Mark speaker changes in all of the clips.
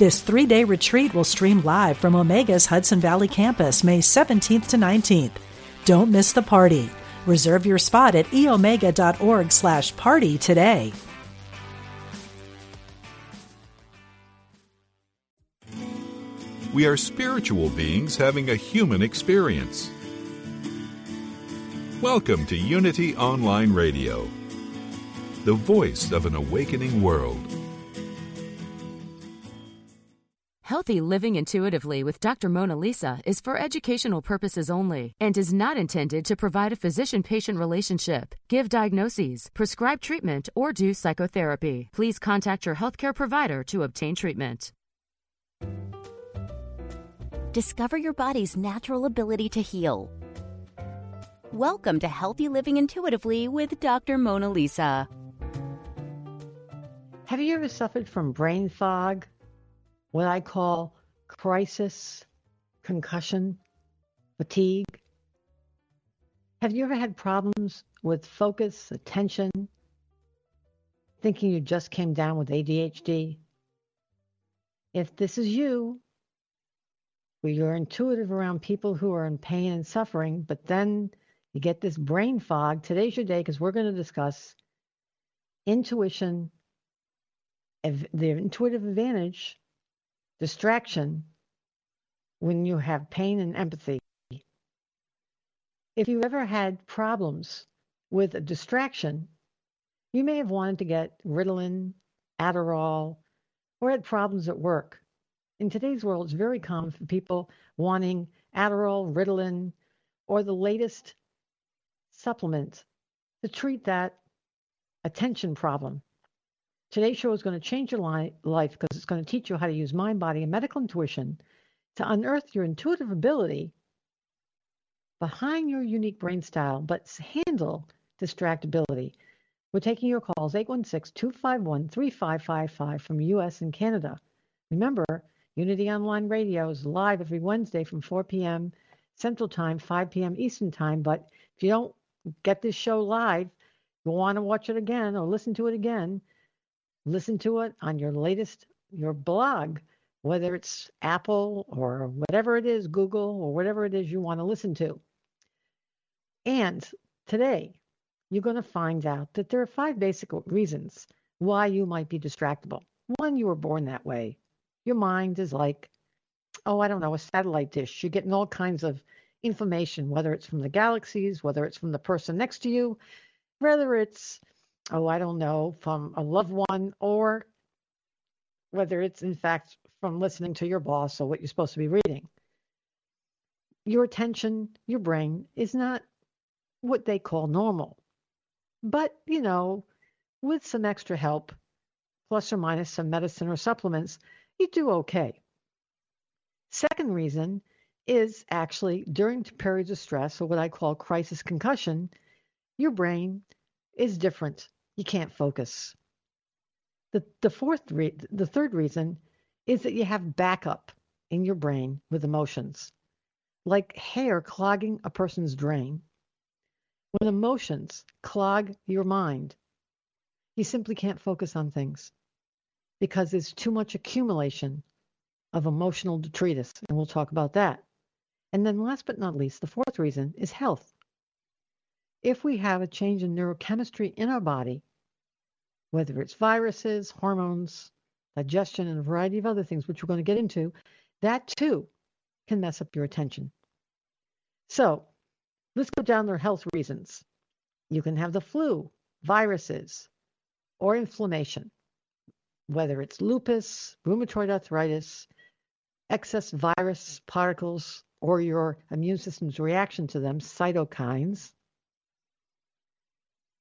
Speaker 1: This three day retreat will stream live from Omega's Hudson Valley campus May 17th to 19th. Don't miss the party. Reserve your spot at eomega.org slash party today.
Speaker 2: We are spiritual beings having a human experience. Welcome to Unity Online Radio, the voice of an awakening world.
Speaker 3: Healthy Living Intuitively with Dr. Mona Lisa is for educational purposes only and is not intended to provide a physician patient relationship, give diagnoses, prescribe treatment, or do psychotherapy. Please contact your healthcare provider to obtain treatment.
Speaker 4: Discover your body's natural ability to heal. Welcome to Healthy Living Intuitively with Dr. Mona Lisa.
Speaker 5: Have you ever suffered from brain fog? What I call crisis, concussion, fatigue. Have you ever had problems with focus, attention, thinking you just came down with ADHD? If this is you, where you're intuitive around people who are in pain and suffering, but then you get this brain fog, today's your day because we're going to discuss intuition, the intuitive advantage distraction when you have pain and empathy. If you ever had problems with a distraction, you may have wanted to get Ritalin, Adderall, or had problems at work. In today's world, it's very common for people wanting Adderall, Ritalin, or the latest supplement to treat that attention problem. Today's show is going to change your li- life because it's going to teach you how to use mind, body, and medical intuition to unearth your intuitive ability behind your unique brain style, but handle distractibility. We're taking your calls 816 251 3555 from US and Canada. Remember, Unity Online Radio is live every Wednesday from 4 p.m. Central Time, 5 p.m. Eastern Time. But if you don't get this show live, you want to watch it again or listen to it again, listen to it on your latest your blog whether it's apple or whatever it is google or whatever it is you want to listen to. And today you're going to find out that there are five basic reasons why you might be distractible. One you were born that way. Your mind is like oh i don't know a satellite dish. You're getting all kinds of information whether it's from the galaxies whether it's from the person next to you whether it's oh, I don't know, from a loved one, or whether it's in fact from listening to your boss or what you're supposed to be reading. Your attention, your brain is not what they call normal. But, you know, with some extra help, plus or minus some medicine or supplements, you do okay. Second reason is actually during periods of stress or what I call crisis concussion, your brain is different you can't focus. The, the fourth, re- the third reason is that you have backup in your brain with emotions, like hair clogging a person's drain. When emotions clog your mind, you simply can't focus on things because there's too much accumulation of emotional detritus, and we'll talk about that. And then, last but not least, the fourth reason is health. If we have a change in neurochemistry in our body, whether it's viruses, hormones, digestion, and a variety of other things, which we're going to get into, that too can mess up your attention. So let's go down their health reasons. You can have the flu, viruses, or inflammation, whether it's lupus, rheumatoid arthritis, excess virus particles, or your immune system's reaction to them, cytokines.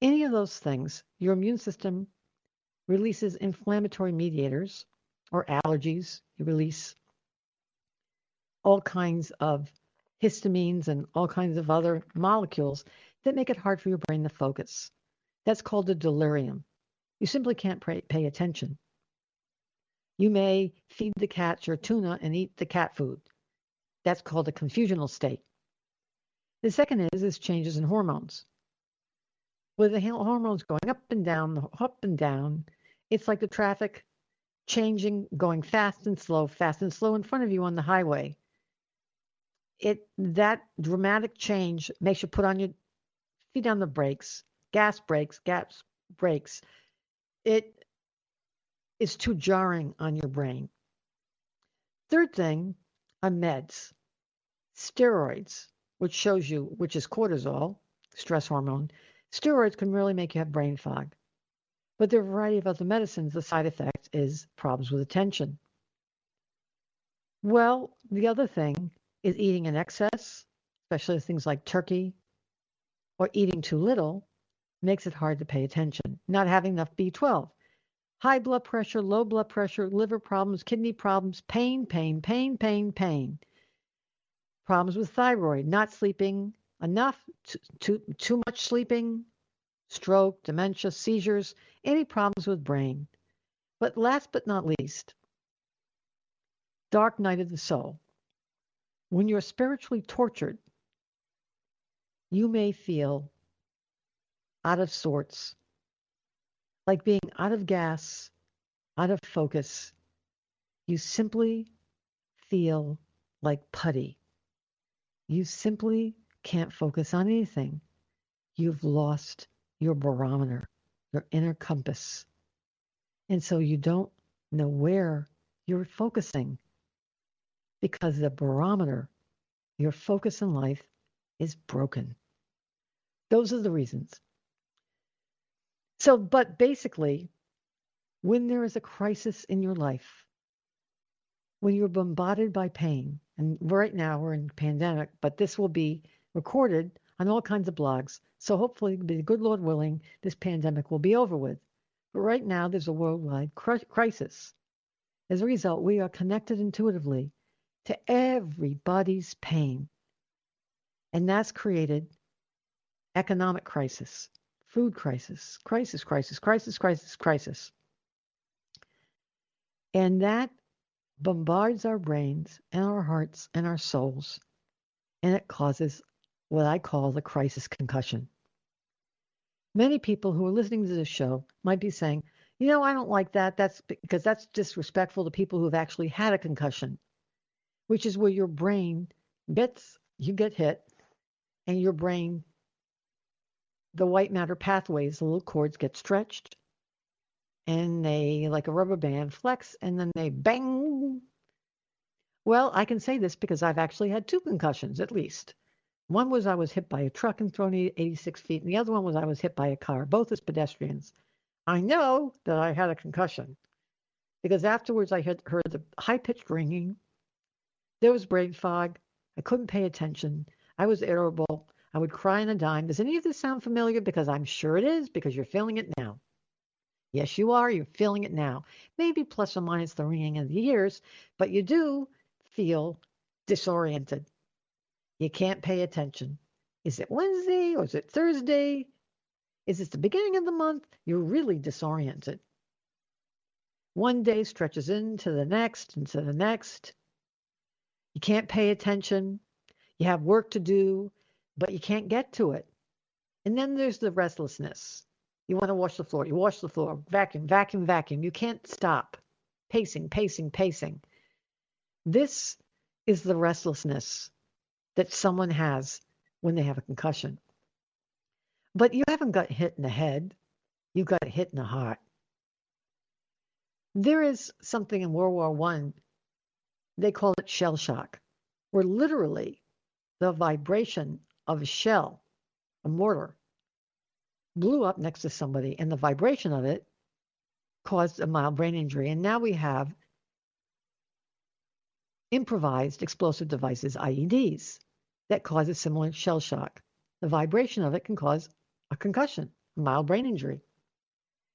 Speaker 5: Any of those things, your immune system releases inflammatory mediators or allergies. You release all kinds of histamines and all kinds of other molecules that make it hard for your brain to focus. That's called a delirium. You simply can't pay, attention. You may feed the cat your tuna and eat the cat food. That's called a confusional state. The second is is changes in hormones. With the hormones going up and down, up and down, it's like the traffic changing, going fast and slow, fast and slow in front of you on the highway. It that dramatic change makes you put on your feet on the brakes, gas brakes, gas brakes. It is too jarring on your brain. Third thing are meds, steroids, which shows you which is cortisol, stress hormone. Steroids can really make you have brain fog. But there are a variety of other medicines. The side effect is problems with attention. Well, the other thing is eating in excess, especially things like turkey, or eating too little, makes it hard to pay attention. Not having enough B12. High blood pressure, low blood pressure, liver problems, kidney problems, pain, pain, pain, pain, pain. Problems with thyroid, not sleeping enough, too, too, too much sleeping, stroke, dementia, seizures, any problems with brain. But last but not least, dark night of the soul. When you're spiritually tortured, you may feel out of sorts, like being out of gas, out of focus. You simply feel like putty. You simply can't focus on anything. You've lost your barometer, your inner compass. And so you don't know where you're focusing because the barometer, your focus in life, is broken. Those are the reasons. So, but basically, when there is a crisis in your life, when you're bombarded by pain, and right now we're in pandemic, but this will be recorded on all kinds of blogs. So hopefully, the good Lord willing, this pandemic will be over with. But right now, there's a worldwide crisis. As a result, we are connected intuitively to everybody's pain. And that's created economic crisis, food crisis, crisis, crisis, crisis, crisis, crisis. And that bombards our brains and our hearts and our souls, and it causes what I call the crisis concussion. Many people who are listening to this show might be saying, you know, I don't like that. That's because that's disrespectful to people who have actually had a concussion, which is where your brain gets, you get hit, and your brain, the white matter pathways, the little cords get stretched, and they, like a rubber band, flex, and then they bang. Well, I can say this because I've actually had two concussions at least. One was I was hit by a truck and thrown 86 feet, and the other one was I was hit by a car, both as pedestrians. I know that I had a concussion because afterwards I had heard the high pitched ringing. There was brain fog. I couldn't pay attention. I was irritable. I would cry on a dime. Does any of this sound familiar? Because I'm sure it is, because you're feeling it now. Yes, you are. You're feeling it now. Maybe plus or minus the ringing of the ears, but you do feel disoriented. You can't pay attention. Is it Wednesday or is it Thursday? Is it the beginning of the month? You're really disoriented. One day stretches into the next, into the next. You can't pay attention. You have work to do, but you can't get to it. And then there's the restlessness. You want to wash the floor. You wash the floor, vacuum, vacuum, vacuum. You can't stop. Pacing, pacing, pacing. This is the restlessness that someone has when they have a concussion. But you haven't got hit in the head, you got hit in the heart. There is something in World War One, they call it shell shock, where literally the vibration of a shell, a mortar, blew up next to somebody, and the vibration of it caused a mild brain injury. And now we have improvised explosive devices, IEDs that causes similar shell shock. The vibration of it can cause a concussion, a mild brain injury.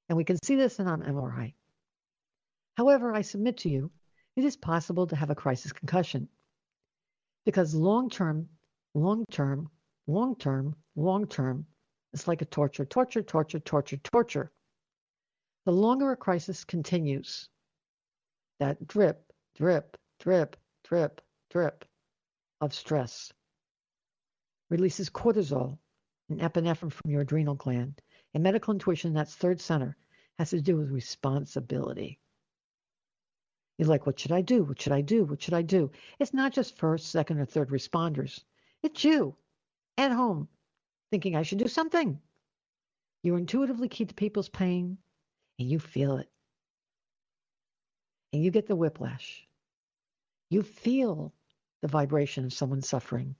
Speaker 5: And we can see this in an MRI. However, I submit to you, it is possible to have a crisis concussion. Because long term, long term, long term, long term, it's like a torture, torture, torture, torture, torture. The longer a crisis continues, that drip, drip, drip, drip, drip of stress releases cortisol and epinephrine from your adrenal gland. In medical intuition, that's third center, has to do with responsibility. You're like, what should I do? What should I do? What should I do? It's not just first, second, or third responders. It's you at home thinking I should do something. You intuitively keep the people's pain and you feel it. And you get the whiplash. You feel the vibration of someone suffering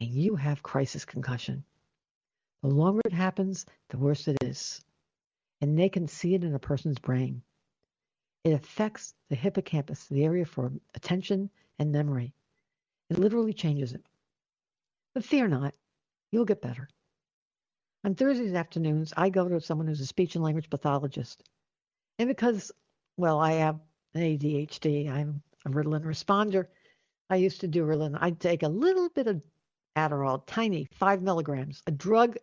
Speaker 5: and you have crisis concussion. The longer it happens, the worse it is. And they can see it in a person's brain. It affects the hippocampus, the area for attention and memory. It literally changes it. But fear not, you'll get better. On Thursdays afternoons, I go to someone who's a speech and language pathologist. And because, well, I have ADHD, I'm a Ritalin responder. I used to do Ritalin. I'd take a little bit of Adderall, tiny, five milligrams. A drug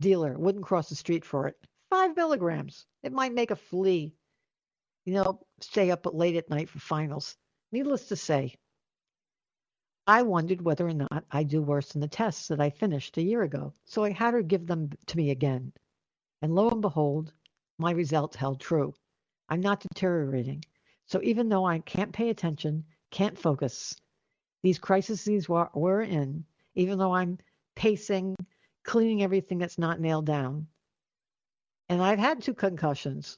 Speaker 5: dealer wouldn't cross the street for it. Five milligrams. It might make a flea you know, stay up late at night for finals. Needless to say, I wondered whether or not I'd do worse in the tests that I finished a year ago. So I had her give them to me again. And lo and behold, my results held true. I'm not deteriorating. So even though I can't pay attention, can't focus, these crises we're in, even though I'm pacing, cleaning everything that's not nailed down, and I've had two concussions,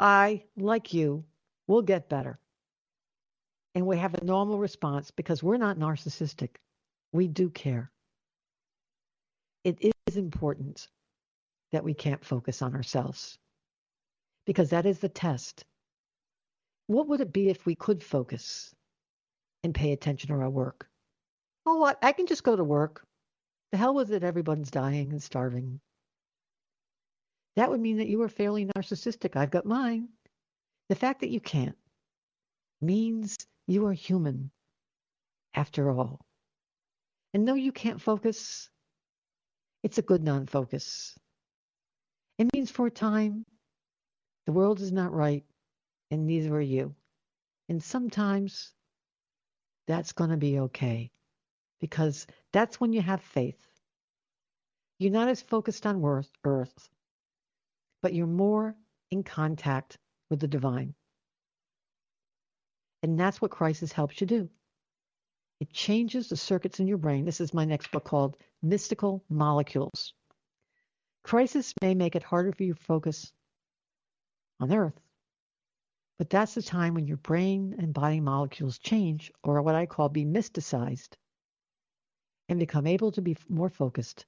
Speaker 5: I, like you, will get better. And we have a normal response because we're not narcissistic. We do care. It is important that we can't focus on ourselves because that is the test. What would it be if we could focus and pay attention to our work? Oh, what? I can just go to work. The hell with it. Everyone's dying and starving. That would mean that you are fairly narcissistic. I've got mine. The fact that you can't means you are human after all. And though you can't focus, it's a good non focus. It means for a time, the world is not right, and neither are you. And sometimes that's going to be okay because that's when you have faith. You're not as focused on earth but you're more in contact with the divine. And that's what crisis helps you do. It changes the circuits in your brain. This is my next book called Mystical Molecules. Crisis may make it harder for you to focus on Earth, but that's the time when your brain and body molecules change, or what I call be mysticized, and become able to be more focused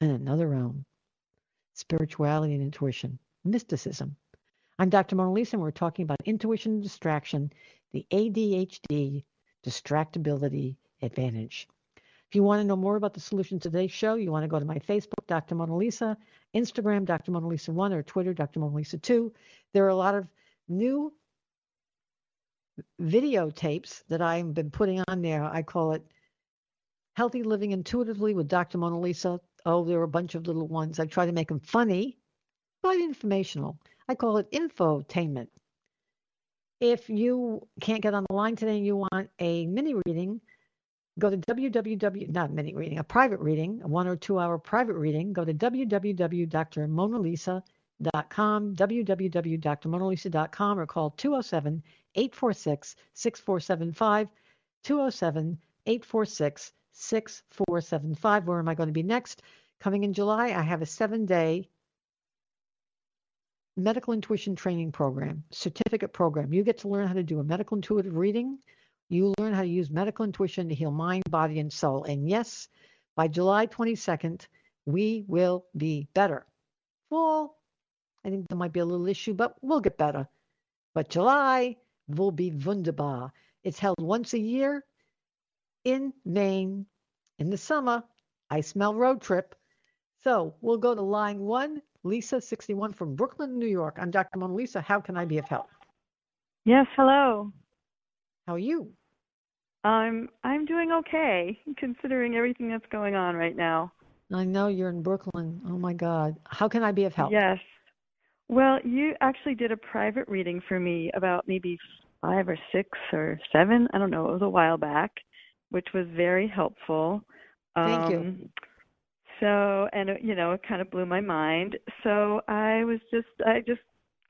Speaker 5: in another realm spirituality and intuition, mysticism. I'm Dr. Mona Lisa, and we're talking about intuition and distraction, the ADHD distractibility advantage. If you want to know more about the solution to today's show, you want to go to my Facebook, Dr. Mona Lisa, Instagram, Dr. Mona Lisa 1, or Twitter, Dr. Mona Lisa 2. There are a lot of new videotapes that I've been putting on there. I call it Healthy Living Intuitively with Dr. Mona Lisa Oh, there are a bunch of little ones. I try to make them funny, but informational. I call it infotainment. If you can't get on the line today and you want a mini reading, go to www, not mini reading, a private reading, a one or two hour private reading, go to www.drmonalisa.com, www.drmonalisa.com, or call 207 846 6475, 207 846 6475. Where am I going to be next? Coming in July, I have a seven day medical intuition training program, certificate program. You get to learn how to do a medical intuitive reading. You learn how to use medical intuition to heal mind, body, and soul. And yes, by July 22nd, we will be better. Fall, I think there might be a little issue, but we'll get better. But July will be wunderbar. It's held once a year in Maine in the summer. I smell road trip. So we'll go to line one, Lisa, 61 from Brooklyn, New York. I'm Dr. Mona Lisa. How can I be of help?
Speaker 6: Yes, hello.
Speaker 5: How are you?
Speaker 6: I'm I'm doing okay considering everything that's going on right now.
Speaker 5: I know you're in Brooklyn. Oh my God. How can I be of help?
Speaker 6: Yes. Well, you actually did a private reading for me about maybe five or six or seven. I don't know. It was a while back, which was very helpful.
Speaker 5: Thank
Speaker 6: um,
Speaker 5: you.
Speaker 6: So, and it, you know, it kind of blew my mind. So I was just, I just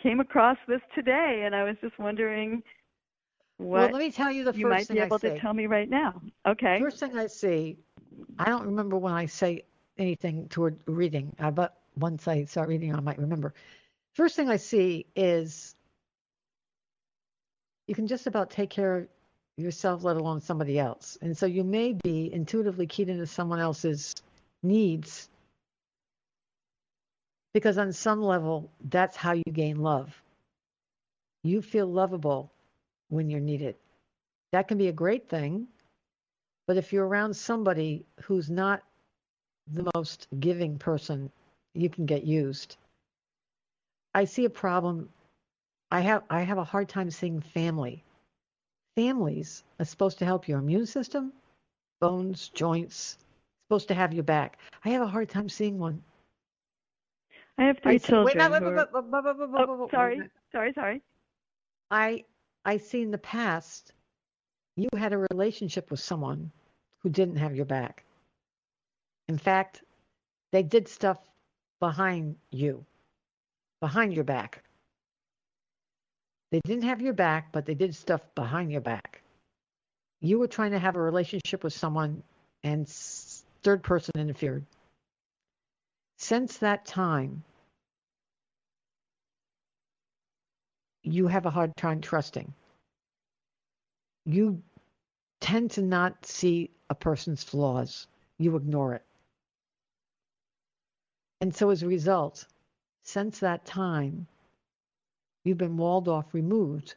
Speaker 6: came across this today, and I was just wondering what
Speaker 5: well, let me tell you the first
Speaker 6: you
Speaker 5: first
Speaker 6: might
Speaker 5: thing
Speaker 6: be able to tell me right now. Okay.
Speaker 5: First thing I see, I don't remember when I say anything toward reading. I but once I start reading, I might remember. First thing I see is you can just about take care of yourself, let alone somebody else. And so you may be intuitively keyed into someone else's needs because on some level, that's how you gain love. You feel lovable when you're needed. That can be a great thing, but if you're around somebody who's not the most giving person, you can get used. I see a problem. I have I have a hard time seeing family. Families are supposed to help your immune system, bones, joints, supposed to have your back. I have a hard time seeing one.
Speaker 6: I have three
Speaker 5: I see-
Speaker 6: children.
Speaker 5: wait,
Speaker 6: who
Speaker 5: wait, wait, wait, wait, wait, wait, wait,
Speaker 6: oh, sorry, sorry, sorry.
Speaker 5: I I see in the past you had a relationship with someone who didn't have your back. In fact, they did stuff behind you, behind your back. They didn't have your back, but they did stuff behind your back. You were trying to have a relationship with someone, and third person interfered. Since that time, you have a hard time trusting. You tend to not see a person's flaws, you ignore it. And so, as a result, since that time, you've been walled off, removed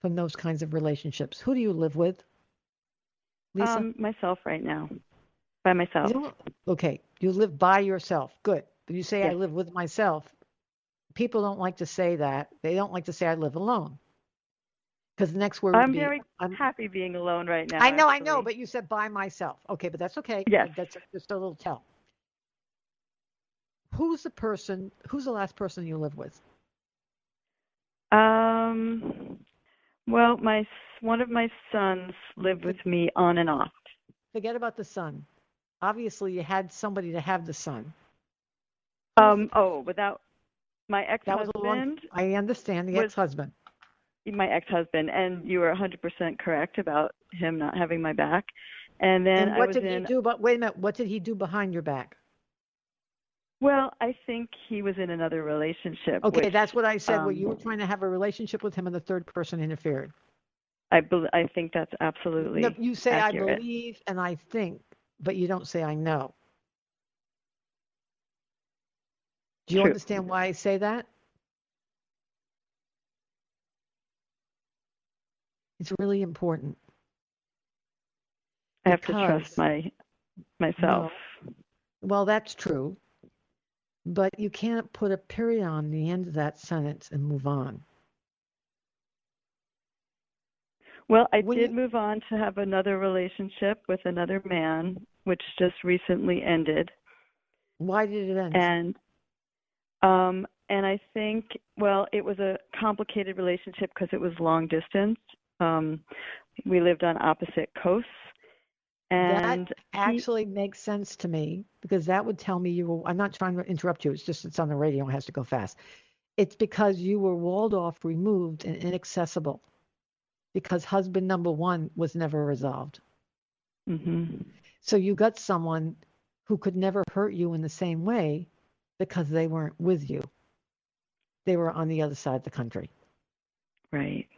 Speaker 5: from those kinds of relationships. Who do you live with? Lisa?
Speaker 6: Um, myself right now, by myself.
Speaker 5: You okay, you live by yourself. Good. But you say I live with myself. People don't like to say that. They don't like to say I live alone. Because the next word would
Speaker 6: I'm
Speaker 5: be
Speaker 6: very
Speaker 5: I'm,
Speaker 6: happy being alone right now.
Speaker 5: I know, I know, but you said by myself. Okay, but that's okay.
Speaker 6: Yes.
Speaker 5: That's just a little tell. Who's the person, who's the last person you live with?
Speaker 6: Um, well, my one of my sons lived with me on and off.
Speaker 5: Forget about the son. Obviously, you had somebody to have the son.
Speaker 6: Um, oh, without my
Speaker 5: a long,
Speaker 6: ex-husband,
Speaker 5: I understand the
Speaker 6: was-
Speaker 5: ex-husband.
Speaker 6: my ex-husband, and you were 100% correct about him not having my back. And then
Speaker 5: And
Speaker 6: I
Speaker 5: what did
Speaker 6: in.
Speaker 5: he do? But wait a minute, what did he do behind your back?
Speaker 6: Well, I think he was in another relationship.
Speaker 5: Okay,
Speaker 6: which,
Speaker 5: that's what I said. where you were
Speaker 6: um,
Speaker 5: trying to have a relationship with him, and the third person interfered.
Speaker 6: I bel I think that's absolutely.
Speaker 5: No, you say
Speaker 6: accurate.
Speaker 5: I believe and I think, but you don't say I know. Do you
Speaker 6: True.
Speaker 5: understand why I say that? It's really important.
Speaker 6: I have to trust my myself.
Speaker 5: Well, that's true. But you can't put a period on the end of that sentence and move on.
Speaker 6: Well, I
Speaker 5: When
Speaker 6: did
Speaker 5: you-
Speaker 6: move on to have another relationship with another man, which just recently ended.
Speaker 5: Why did it end?
Speaker 6: And um and I think well, it was a complicated relationship because it was long distance. Um we lived on opposite coasts. And
Speaker 5: that actually makes sense to me because that would tell me you were I'm not trying to interrupt you, it's just it's on the radio and has to go fast. It's because you were walled off, removed, and inaccessible. Because husband number one was never resolved.
Speaker 6: mhm.
Speaker 5: So you got someone who could never hurt you in the same way because they weren't with you. They were on the other side of the country.
Speaker 6: right.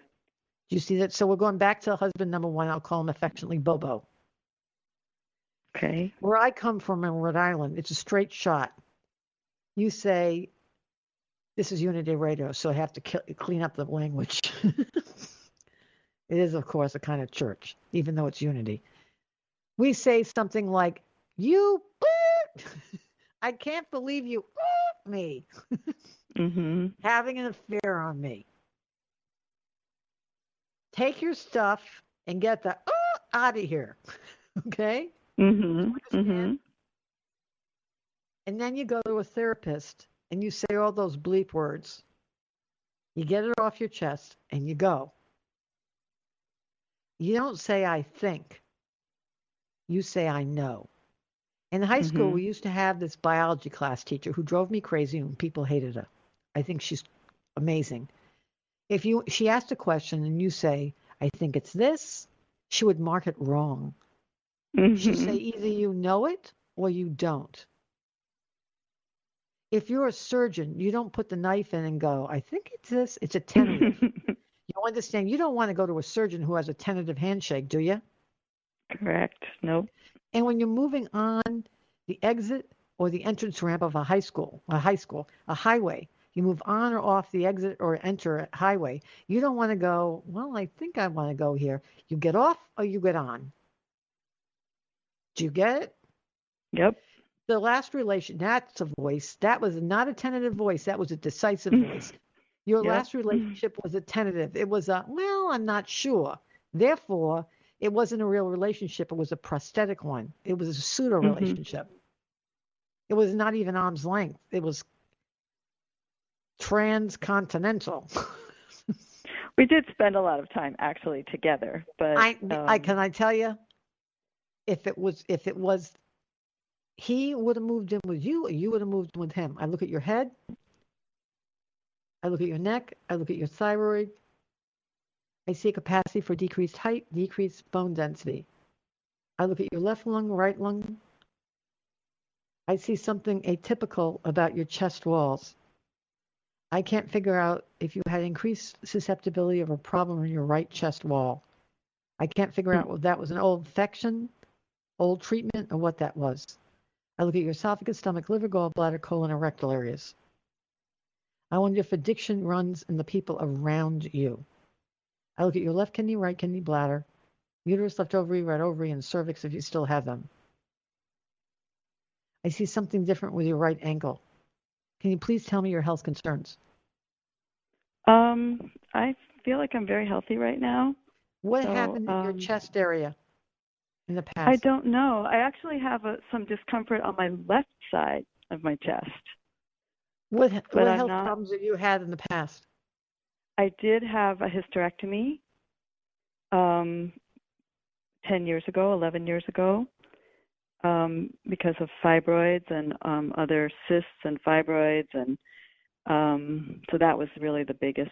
Speaker 5: Do you see that? So we're going back to husband number one. I'll call him affectionately Bobo.
Speaker 6: Okay.
Speaker 5: Where I come from in Rhode Island, it's a straight shot. You say, this is Unity Radio, so I have to ki- clean up the language. it is, of course, a kind of church, even though it's Unity. We say something like, you, I can't believe you, me,
Speaker 6: Mhm.
Speaker 5: having an affair on me. Take your stuff and get the oh, out of here. okay?
Speaker 6: Mhm. Mhm.
Speaker 5: And then you go to a therapist and you say all those bleep words. You get it off your chest and you go. You don't say, I think. You say, I know. In high school,
Speaker 6: Mhm.
Speaker 5: we used to have this biology class teacher who drove me crazy and people hated her. I think she's amazing. If you she asked a question and you say, I think it's this, she would mark it wrong. She'd say
Speaker 6: Mhm.
Speaker 5: either you know it or you don't. If you're a surgeon, you don't put the knife in and go, I think it's this. It's a tentative. you understand? You don't want to go to a surgeon who has a tentative handshake, do you?
Speaker 6: Correct. Nope.
Speaker 5: And when you're moving on the exit or the entrance ramp of a high school, a high school, a highway, you move on or off the exit or enter a highway, you don't want to go, well, I think I want to go here. You get off or you get on. Do you get it?
Speaker 6: Yep.
Speaker 5: The last relation, that's a voice. That was not a tentative voice. That was a decisive voice. Your
Speaker 6: Yep.
Speaker 5: last relationship was a tentative. It was a, well, I'm not sure. Therefore, it wasn't a real relationship. It was a prosthetic one. It was a pseudo
Speaker 6: Mhm.
Speaker 5: relationship. It was not even arm's length. It was transcontinental.
Speaker 6: We did spend a lot of time actually together, but
Speaker 5: I, I
Speaker 6: um,
Speaker 5: can I tell you, if it was if it was, he would have moved in with you, or you would have moved in with him. I look at your head. I look at your neck. I look at your thyroid. I see a capacity for decreased height, decreased bone density. I look at your left lung, right lung. I see something atypical about your chest walls. I can't figure out if you had increased susceptibility of a problem in your right chest wall. I can't figure out hmm. whether that was an old infection, old treatment, and what that was. I look at your esophagus, stomach, liver, gallbladder, colon, and rectal areas. I wonder if addiction runs in the people around you. I look at your left kidney, right kidney, bladder, uterus, left ovary, right ovary, and cervix if you still have them. I see something different with your right ankle. Can you please tell me your health concerns?
Speaker 6: Um, I feel like I'm very healthy right now.
Speaker 5: What
Speaker 6: So,
Speaker 5: happened in your
Speaker 6: um,
Speaker 5: chest area in the past?
Speaker 6: I don't know. I actually have a, some discomfort on my left side of my chest.
Speaker 5: What, what health
Speaker 6: not-
Speaker 5: problems have you had in the past?
Speaker 6: I did have a hysterectomy um, 10 years ago, 11 years ago, um, because of fibroids and um, other cysts and fibroids. And um, so that was really the biggest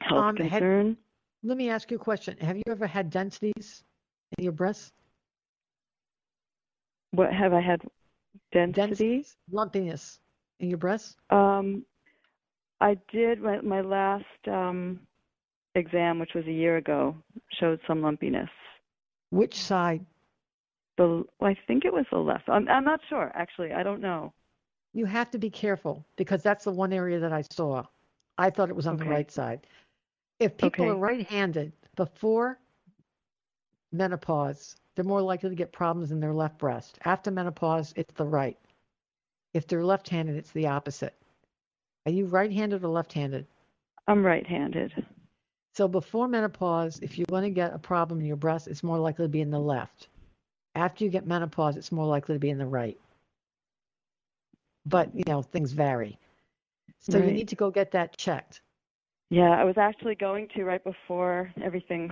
Speaker 6: health
Speaker 5: Um, had-
Speaker 6: concern.
Speaker 5: Let me ask you a question. Have you ever had densities in your breasts?
Speaker 6: What have I had? Density?
Speaker 5: Densities, lumpiness in your breasts?
Speaker 6: Um, I did my, my last um, exam, which was a year ago, showed some lumpiness.
Speaker 5: Which side?
Speaker 6: The I think it was the left. I'm I'm not sure actually. I don't know.
Speaker 5: You have to be careful because that's the one area that I saw. I thought it was on the right side. If people
Speaker 6: Okay.
Speaker 5: are right-handed before menopause, they're more likely to get problems in their left breast. After menopause, it's the right. If they're left-handed, it's the opposite. Are you right-handed or left-handed?
Speaker 6: I'm right-handed.
Speaker 5: So before menopause, if you're going to get a problem in your breast, it's more likely to be in the left. After you get menopause, it's more likely to be in the right. But, you know, things vary. So you need to go get that checked.
Speaker 6: Yeah, I was actually going to right before everything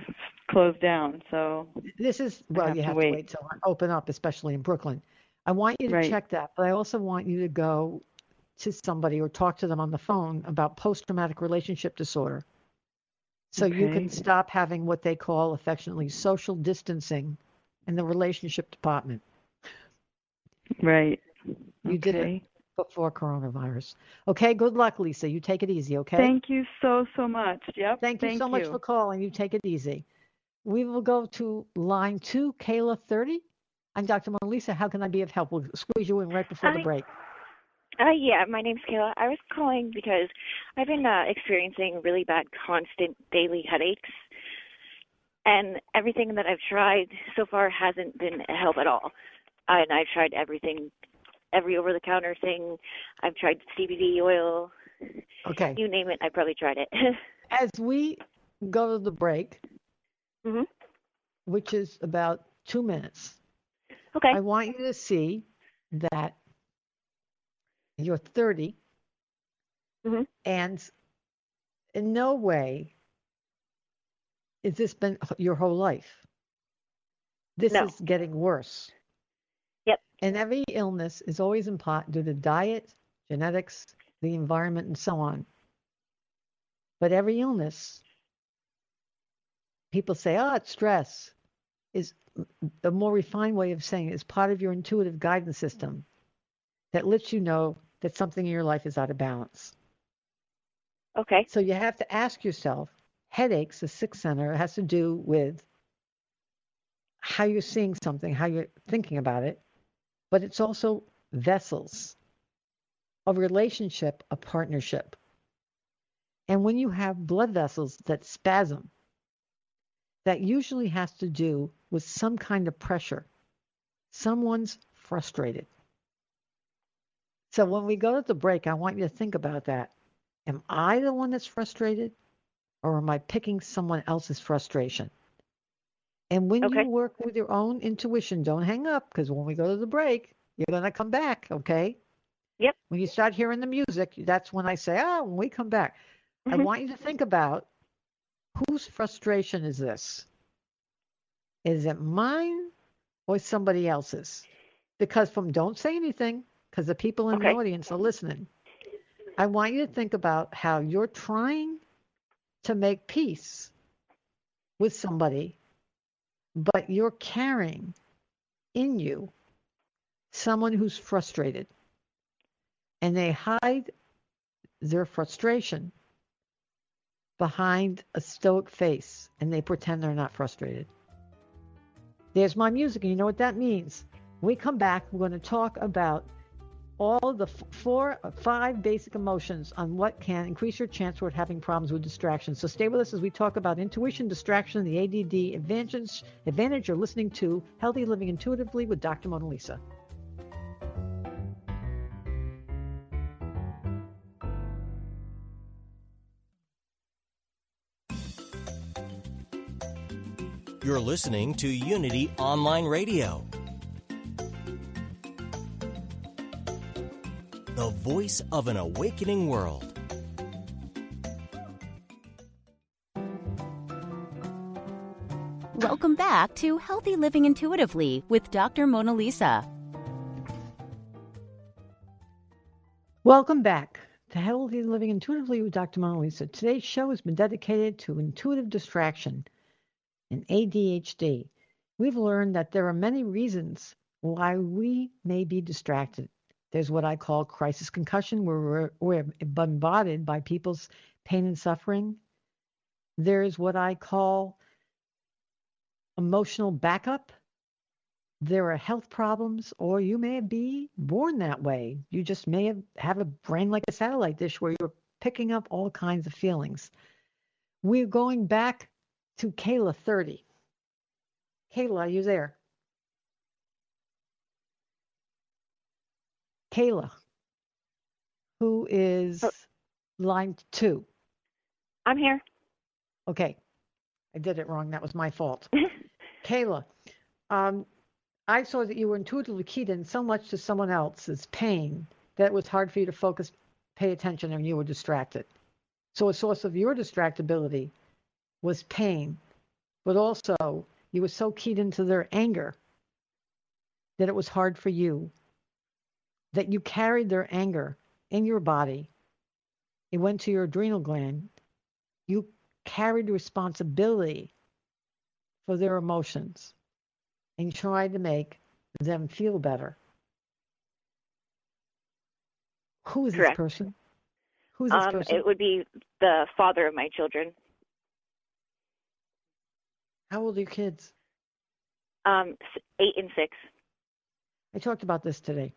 Speaker 6: closed down. So
Speaker 5: This is, well,
Speaker 6: have
Speaker 5: you
Speaker 6: to
Speaker 5: have
Speaker 6: wait.
Speaker 5: to wait till I open up, especially in Brooklyn. I want you to
Speaker 6: Right.
Speaker 5: check that, but I also want you to go to somebody or talk to them on the phone about post traumatic relationship disorder. So you can stop having what they call affectionately social distancing in the relationship department.
Speaker 6: right.
Speaker 5: You did it
Speaker 6: Okay.
Speaker 5: Before coronavirus. Okay, good luck, Lisa. You take it easy, okay?
Speaker 6: Thank you so so much. Yep.
Speaker 5: Thank you so much for calling. You take it easy. We will go to line two, Kayla 30. I'm Dr. Mona Lisa. How can I be of help? We'll squeeze you in right before the break.
Speaker 7: Uh, yeah, my name's Kayla. I was calling because I've been uh, experiencing really bad, constant daily headaches, and everything that I've tried so far hasn't been a help at all. And I've tried everything, every over-the-counter thing. I've tried CBD oil,
Speaker 5: Okay.
Speaker 7: you name it. I probably tried it.
Speaker 5: As we go to the break,
Speaker 7: Mhm.
Speaker 5: which is about two minutes.
Speaker 7: Okay.
Speaker 5: I want you to see that you're 30
Speaker 7: Mhm.
Speaker 5: and in no way has this been your whole life. This
Speaker 7: No.
Speaker 5: is getting worse. And every illness is always in part due to diet, genetics, the environment, and so on. But every illness, people say, oh, it's stress, is a more refined way of saying it is part of your intuitive guidance system that lets you know that something in your life is out of balance.
Speaker 7: Okay.
Speaker 5: So you have to ask yourself headaches, the sixth center, has to do with how you're seeing something, how you're thinking about it, but it's also vessels, a relationship, a partnership. And when you have blood vessels that spasm, that usually has to do with some kind of pressure. Someone's frustrated. So when we go to the break, I want you to think about that. Am I the one that's frustrated? Or am I picking someone else's frustration? And when
Speaker 7: Okay.
Speaker 5: you work with your own intuition, don't hang up because when we go to the break, you're going to come back, okay?
Speaker 7: Yep.
Speaker 5: When you start hearing the music, that's when I say, ah, when we come back. I
Speaker 7: Mhm.
Speaker 5: want you to think about whose frustration is this? Is it mine or somebody else's? Because from don't say anything, because the people in
Speaker 7: Okay.
Speaker 5: the audience are listening. I want you to think about how you're trying to make peace with somebody, but you're carrying in you someone who's frustrated. And they hide their frustration behind a stoic face and they pretend they're not frustrated. There's my music, and you know what that means. When we come back, we're going to talk about all the f- four, uh, five basic emotions on what can increase your chance toward having problems with distractions. So stay with us as we talk about intuition, distraction, the ADD advantage. Advantage you're listening to Healthy Living Intuitively with Dr. Mona Lisa.
Speaker 8: You're listening to Unity Online Radio, the voice of an awakening world.
Speaker 4: Welcome back to Healthy Living Intuitively with Dr. Mona Lisa.
Speaker 5: Welcome back to Healthy Living Intuitively with Dr. Mona Lisa. Today's show has been dedicated to intuitive distraction and ADHD. We've learned that there are many reasons why we may be distracted. There's what I call crisis concussion, where we're, we're bombarded by people's pain and suffering. There's what I call emotional backup. There are health problems, or you may be born that way. You just may have, have a brain like a satellite dish where you're picking up all kinds of feelings. We're going back to Kayla 30. Kayla, are you there? Kayla, who is
Speaker 7: Oh.
Speaker 5: line two.
Speaker 7: I'm here.
Speaker 5: Okay, I did it wrong. That was my fault. Kayla, um, I saw that you were intuitively keyed in so much to someone else's pain that it was hard for you to focus, pay attention, and you were distracted. So a source of your distractibility was pain, but also you were so keyed into their anger that it was hard for you, that you carried their anger in your body. It went to your adrenal gland. You carried responsibility for their emotions and tried to make them feel better. Who is
Speaker 7: Correct.
Speaker 5: this person? Who is this
Speaker 7: Um,
Speaker 5: person?
Speaker 7: it would be the father of my children.
Speaker 5: How old are your kids?
Speaker 7: Um, eight and six.
Speaker 5: I talked about this today.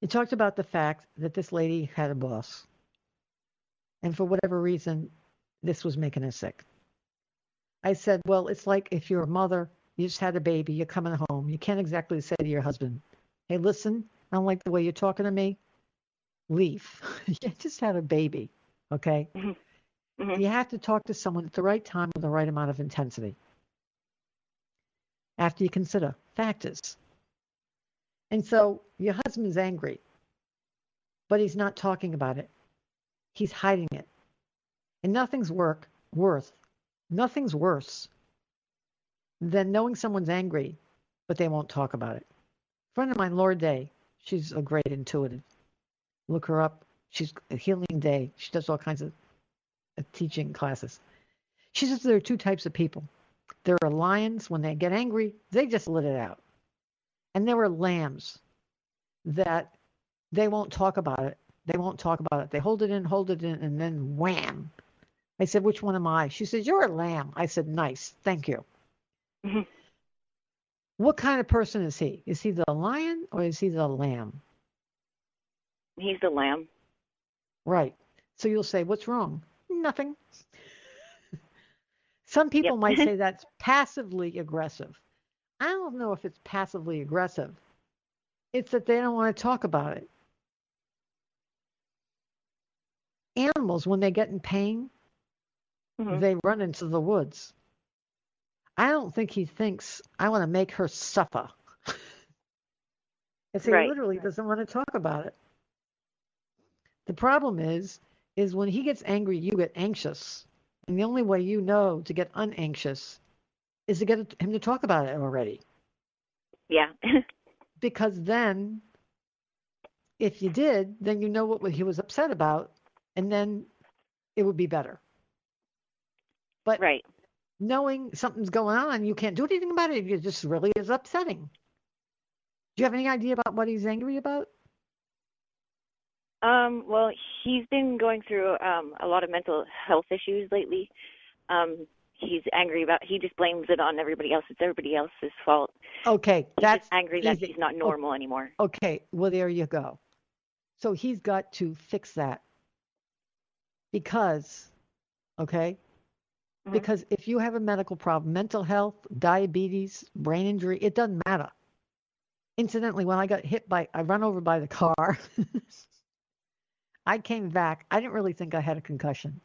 Speaker 5: You talked about the fact that this lady had a boss. And for whatever reason, this was making her sick. I said, Well, it's like if you're a mother, you just had a baby, you're coming home. You can't exactly say to your husband, Hey, listen, I don't like the way you're talking to me. Leave. you just had a baby. Okay.
Speaker 7: Mhm.
Speaker 5: Mm-hmm. You have to talk to someone at the right time with the right amount of intensity. After you consider factors. And so your husband's angry, but he's not talking about it. He's hiding it. And nothing's work worth, nothing's worse than knowing someone's angry, but they won't talk about it. A friend of mine, Laura Day, she's a great intuitive. Look her up. She's a healing day. She does all kinds of uh, teaching classes. She says there are two types of people. There are lions, when they get angry, they just let it out. And there were lambs that they won't talk about it. They won't talk about it. They hold it in, hold it in, and then wham. I said, Which one am I? She said, You're a lamb. I said, Nice. Thank you. Mm-hmm. What kind of person is he? Is he the lion or is he the lamb?
Speaker 7: He's the lamb.
Speaker 5: Right. So you'll say, What's wrong? Nothing. Some people yep. might say that's passively aggressive. I don't know if it's passively aggressive. It's that they don't want to talk about it. Animals, when they get in pain, mm-hmm. they run into the woods. I don't think he thinks I want to make her suffer. Because he right. literally doesn't want to talk about it. The problem is, is when he gets angry, you get anxious. And the only way you know to get unanxious is to get him to talk about it already.
Speaker 7: Yeah.
Speaker 5: because then, if you did, then you know what he was upset about, and then it would be better. But
Speaker 7: right.
Speaker 5: knowing something's going on, you can't do anything about it. It just really is upsetting. Do you have any idea about what he's angry about?
Speaker 7: Um, well, he's been going through um, a lot of mental health issues lately. Um, he's angry about. He just blames it on everybody else. It's everybody else's fault.
Speaker 5: Okay,
Speaker 7: he's
Speaker 5: that's
Speaker 7: angry that he's not normal anymore.
Speaker 5: Okay, well there you go. So he's got to fix that because, okay, mm-hmm. because if you have a medical problem, mental health, diabetes, brain injury, it doesn't matter. Incidentally, when I got hit by, I run over by the car. I came back. I didn't really think I had a concussion.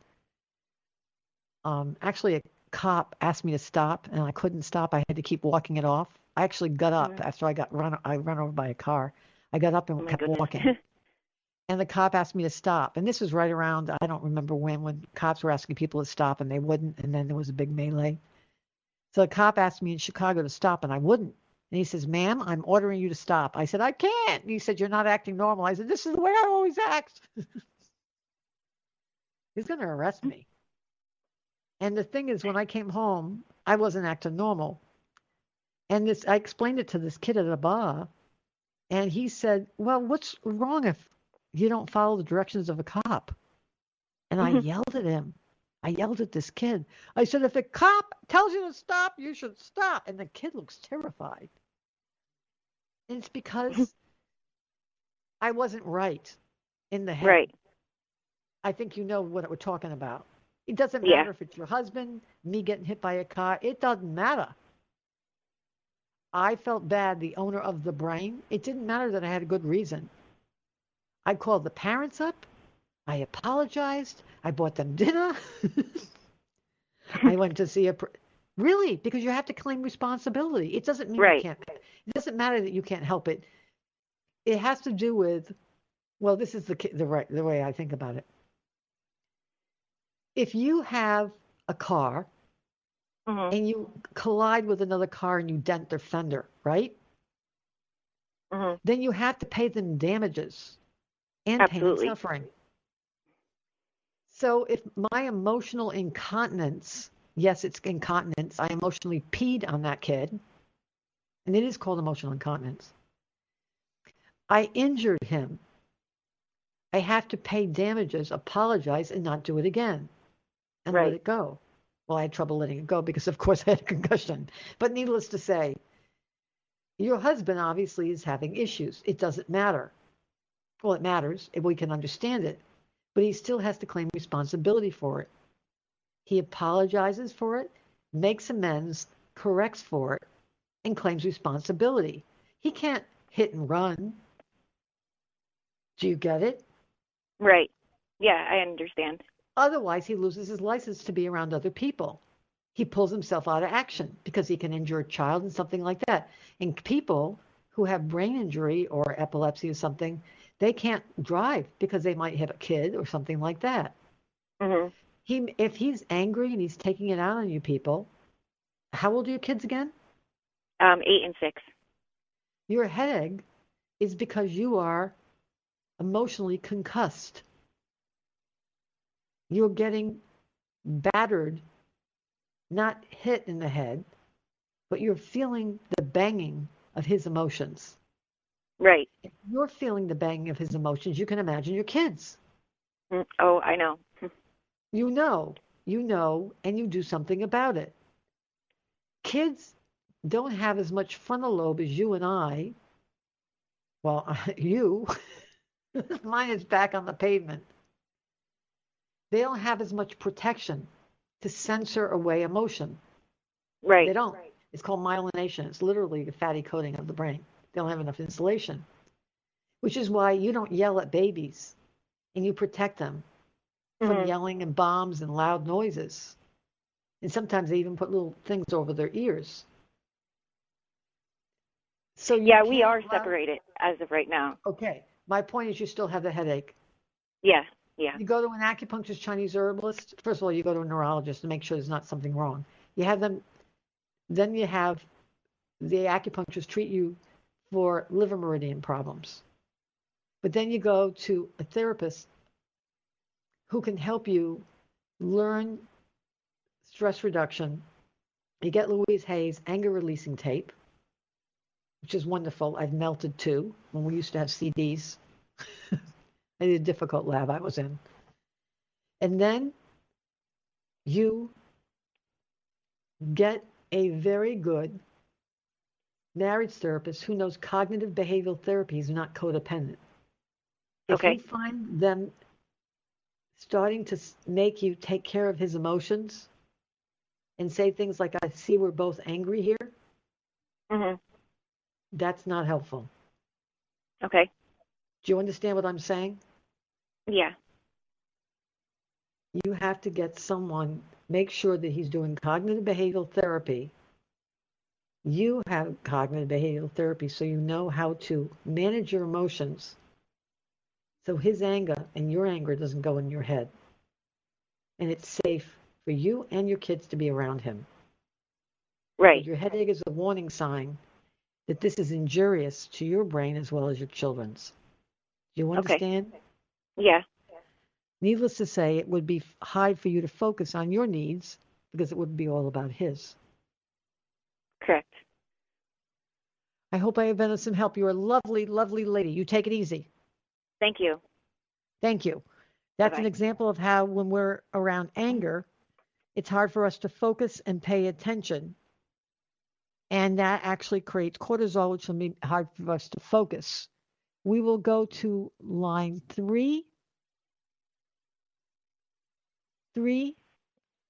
Speaker 5: Um, actually, a cop asked me to stop, and I couldn't stop. I had to keep walking it off. I actually got up after I got run. I run over by a car. I got up and oh kept goodness. walking. and the cop asked me to stop. And this was right around I don't remember when when cops were asking people to stop and they wouldn't. And then there was a big melee. So the cop asked me in Chicago to stop, and I wouldn't. And he says, Ma'am, I'm ordering you to stop. I said, I can't. And he said, You're not acting normal. I said, This is the way I always act. He's going to arrest me. And the thing is, when I came home, I wasn't acting normal. And this, I explained it to this kid at a bar, and he said, Well, what's wrong if you don't follow the directions of a cop? And I mm-hmm. yelled at him. I yelled at this kid. I said, If the cop tells you to stop, you should stop. And the kid looks terrified. And it's because I wasn't right in the head.
Speaker 7: Right.
Speaker 5: I think you know what we're talking about. It doesn't matter
Speaker 7: yeah.
Speaker 5: if it's your husband, me getting hit by a car. It doesn't matter. I felt bad, the owner of the brain. It didn't matter that I had a good reason. I called the parents up. I apologized. I bought them dinner. I went to see a. Really, because you have to claim responsibility. It doesn't mean
Speaker 7: right.
Speaker 5: you can't. It doesn't matter that you can't help it. It has to do with, well, this is the the right the way I think about it. If you have a car
Speaker 7: mm-hmm.
Speaker 5: and you collide with another car and you dent their fender, right?
Speaker 7: Mm-hmm.
Speaker 5: Then you have to pay them damages and
Speaker 7: Absolutely.
Speaker 5: pain and suffering. So if my emotional incontinence yes, it's incontinence. I emotionally peed on that kid, and it is called emotional incontinence. I injured him. I have to pay damages, apologize, and not do it again, and
Speaker 7: right.
Speaker 5: let it go. Well, I had trouble letting it go because, of course, I had a concussion. But needless to say, your husband obviously is having issues. It doesn't matter. Well, it matters if we can understand it, but he still has to claim responsibility for it. He apologizes for it, makes amends, corrects for it, and claims responsibility. He can't hit and run. Do you get it?
Speaker 7: Right. Yeah, I understand.
Speaker 5: Otherwise, he loses his license to be around other people. He pulls himself out of action because he can injure a child and something like that. And people who have brain injury or epilepsy or something, they can't drive because they might hit a kid or something like that.
Speaker 7: Mm-hmm.
Speaker 5: He, if he's angry and he's taking it out on you people, how old are your kids again?
Speaker 7: Um, eight and six.
Speaker 5: Your headache is because you are emotionally concussed. You're getting battered, not hit in the head, but you're feeling the banging of his emotions.
Speaker 7: Right.
Speaker 5: If you're feeling the banging of his emotions, you can imagine your kids.
Speaker 7: Mm, Oh, I know.
Speaker 5: You know, you know, and you do something about it. Kids don't have as much frontal lobe as you and I. Well, you. Mine is back on the pavement. They don't have as much protection to censor away emotion.
Speaker 7: Right.
Speaker 5: They don't. It's called myelination. It's literally the fatty coating of the brain. They don't have enough insulation, which is why you don't yell at babies and you protect them from
Speaker 7: Mhm.
Speaker 5: yelling and bombs and loud noises. And sometimes they even put little things over their ears. So
Speaker 7: Yeah, we are separated as of right now.
Speaker 5: Okay. My point is you still have the headache.
Speaker 7: Yeah. Yeah.
Speaker 5: You go to an acupuncturist, Chinese herbalist. First of all, you go to a neurologist to make sure there's not something wrong. You have them, then you have the acupuncturist treat you for liver meridian problems. But then you go to a therapist who can help you learn stress reduction. You get Louise Hay's anger releasing tape, which is wonderful. I've melted too when we used to have CDs. A difficult lab I was in. And then you get a very good marriage therapist who knows cognitive behavioral therapy is not codependent. If
Speaker 7: Okay.
Speaker 5: you find them starting to make you take care of his emotions and say things like, I see we're both angry here,
Speaker 7: Mhm.
Speaker 5: that's not helpful.
Speaker 7: Okay.
Speaker 5: Do you understand what I'm saying?
Speaker 7: Yeah.
Speaker 5: you have to get someone make sure that he's doing cognitive behavioral therapy you have cognitive behavioral therapy so you know how to manage your emotions so his anger and your anger doesn't go in your head and it's safe for you and your kids to be around him
Speaker 7: Right.
Speaker 5: your headache is a warning sign that this is injurious to your brain as well as your children's do you
Speaker 7: Okay. Yeah.
Speaker 5: Needless to say, it would be hard for you to focus on your needs because it would be all about his.
Speaker 7: Correct.
Speaker 5: I hope I have been of some help. You're a lovely, lovely lady. You take it easy.
Speaker 7: Thank you.
Speaker 5: Thank you. That's an
Speaker 7: Bye-bye.
Speaker 5: example of how, when we're around anger, it's hard for us to focus and pay attention. And that actually creates cortisol, which will be hard for us to focus. We will go to line three. Three,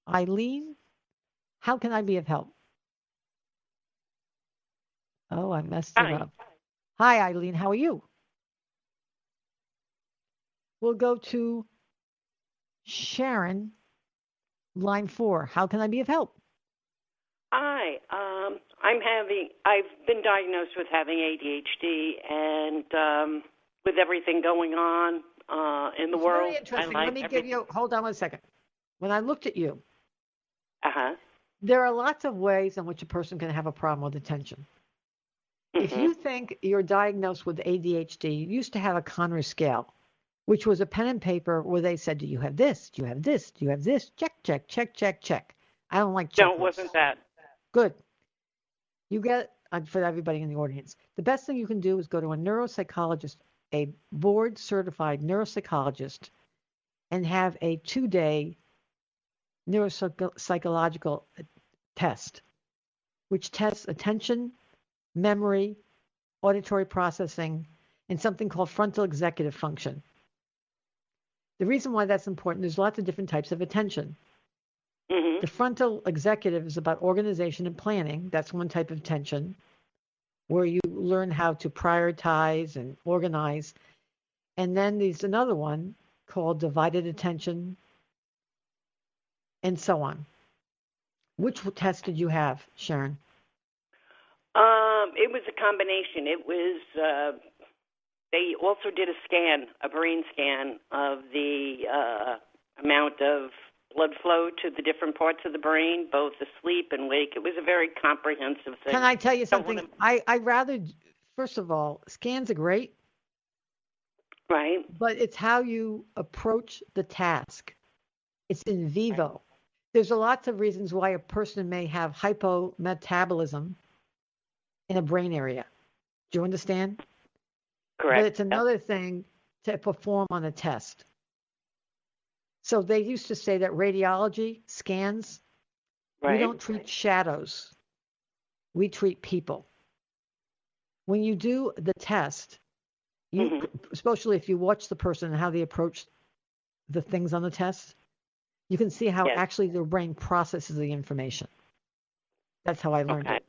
Speaker 5: Eileen, how can I be of help? Oh, I messed it up. Hi, Eileen. How are you? We'll go to Sharon, line four. How can I be of help?
Speaker 9: Hi, um, I'm having. I've been diagnosed with having ADHD, and um, with everything going on uh, in the
Speaker 5: It's
Speaker 9: world,
Speaker 5: very interesting.
Speaker 9: Like
Speaker 5: Let me give you, hold on one second. When I looked at you,
Speaker 9: Uh-huh.
Speaker 5: there are lots of ways in which a person can have a problem with attention. If
Speaker 9: Mhm.
Speaker 5: you think you're diagnosed with ADHD, you used to have a Conner scale, which was a pen and paper where they said, Do you have this? Do you have this? Do you have this? Check, check, check, check, check. I don't like
Speaker 9: no, it
Speaker 5: checklists.
Speaker 9: wasn't that.
Speaker 5: Good. You get, uh, for everybody in the audience, the best thing you can do is go to a neuropsychologist, a board certified neuropsychologist, and have a two day neuropsychological test, which tests attention, memory, auditory processing, and something called frontal executive function. The reason why that's important, there's lots of different types of attention.
Speaker 9: Hmm
Speaker 5: The frontal executive is about organization and planning. That's one type of attention where you learn how to prioritize and organize. And then there's another one called divided attention, and so on. Which test did you have, Sharon?
Speaker 9: Um, it was a combination. It was uh, they also did a scan, a brain scan of the uh, amount of blood flow to the different parts of the brain, both asleep and wake. It was a very comprehensive thing.
Speaker 5: Can I tell you something? I I rather first of all, scans are great.
Speaker 9: Right.
Speaker 5: But it's how you approach the task. It's in vivo. There's a lots of reasons why a person may have hypometabolism in a brain area. Do you understand?
Speaker 9: Correct.
Speaker 5: But it's another thing to perform on a test. So they used to say that radiology scans,
Speaker 9: right.
Speaker 5: we don't treat shadows. We treat people. When you do the test, you
Speaker 9: Mhm.
Speaker 5: especially if you watch the person and how they approach the things on the test, you can see how
Speaker 9: Yes.
Speaker 5: actually their brain processes the information. That's how I learned
Speaker 9: Okay.
Speaker 5: it.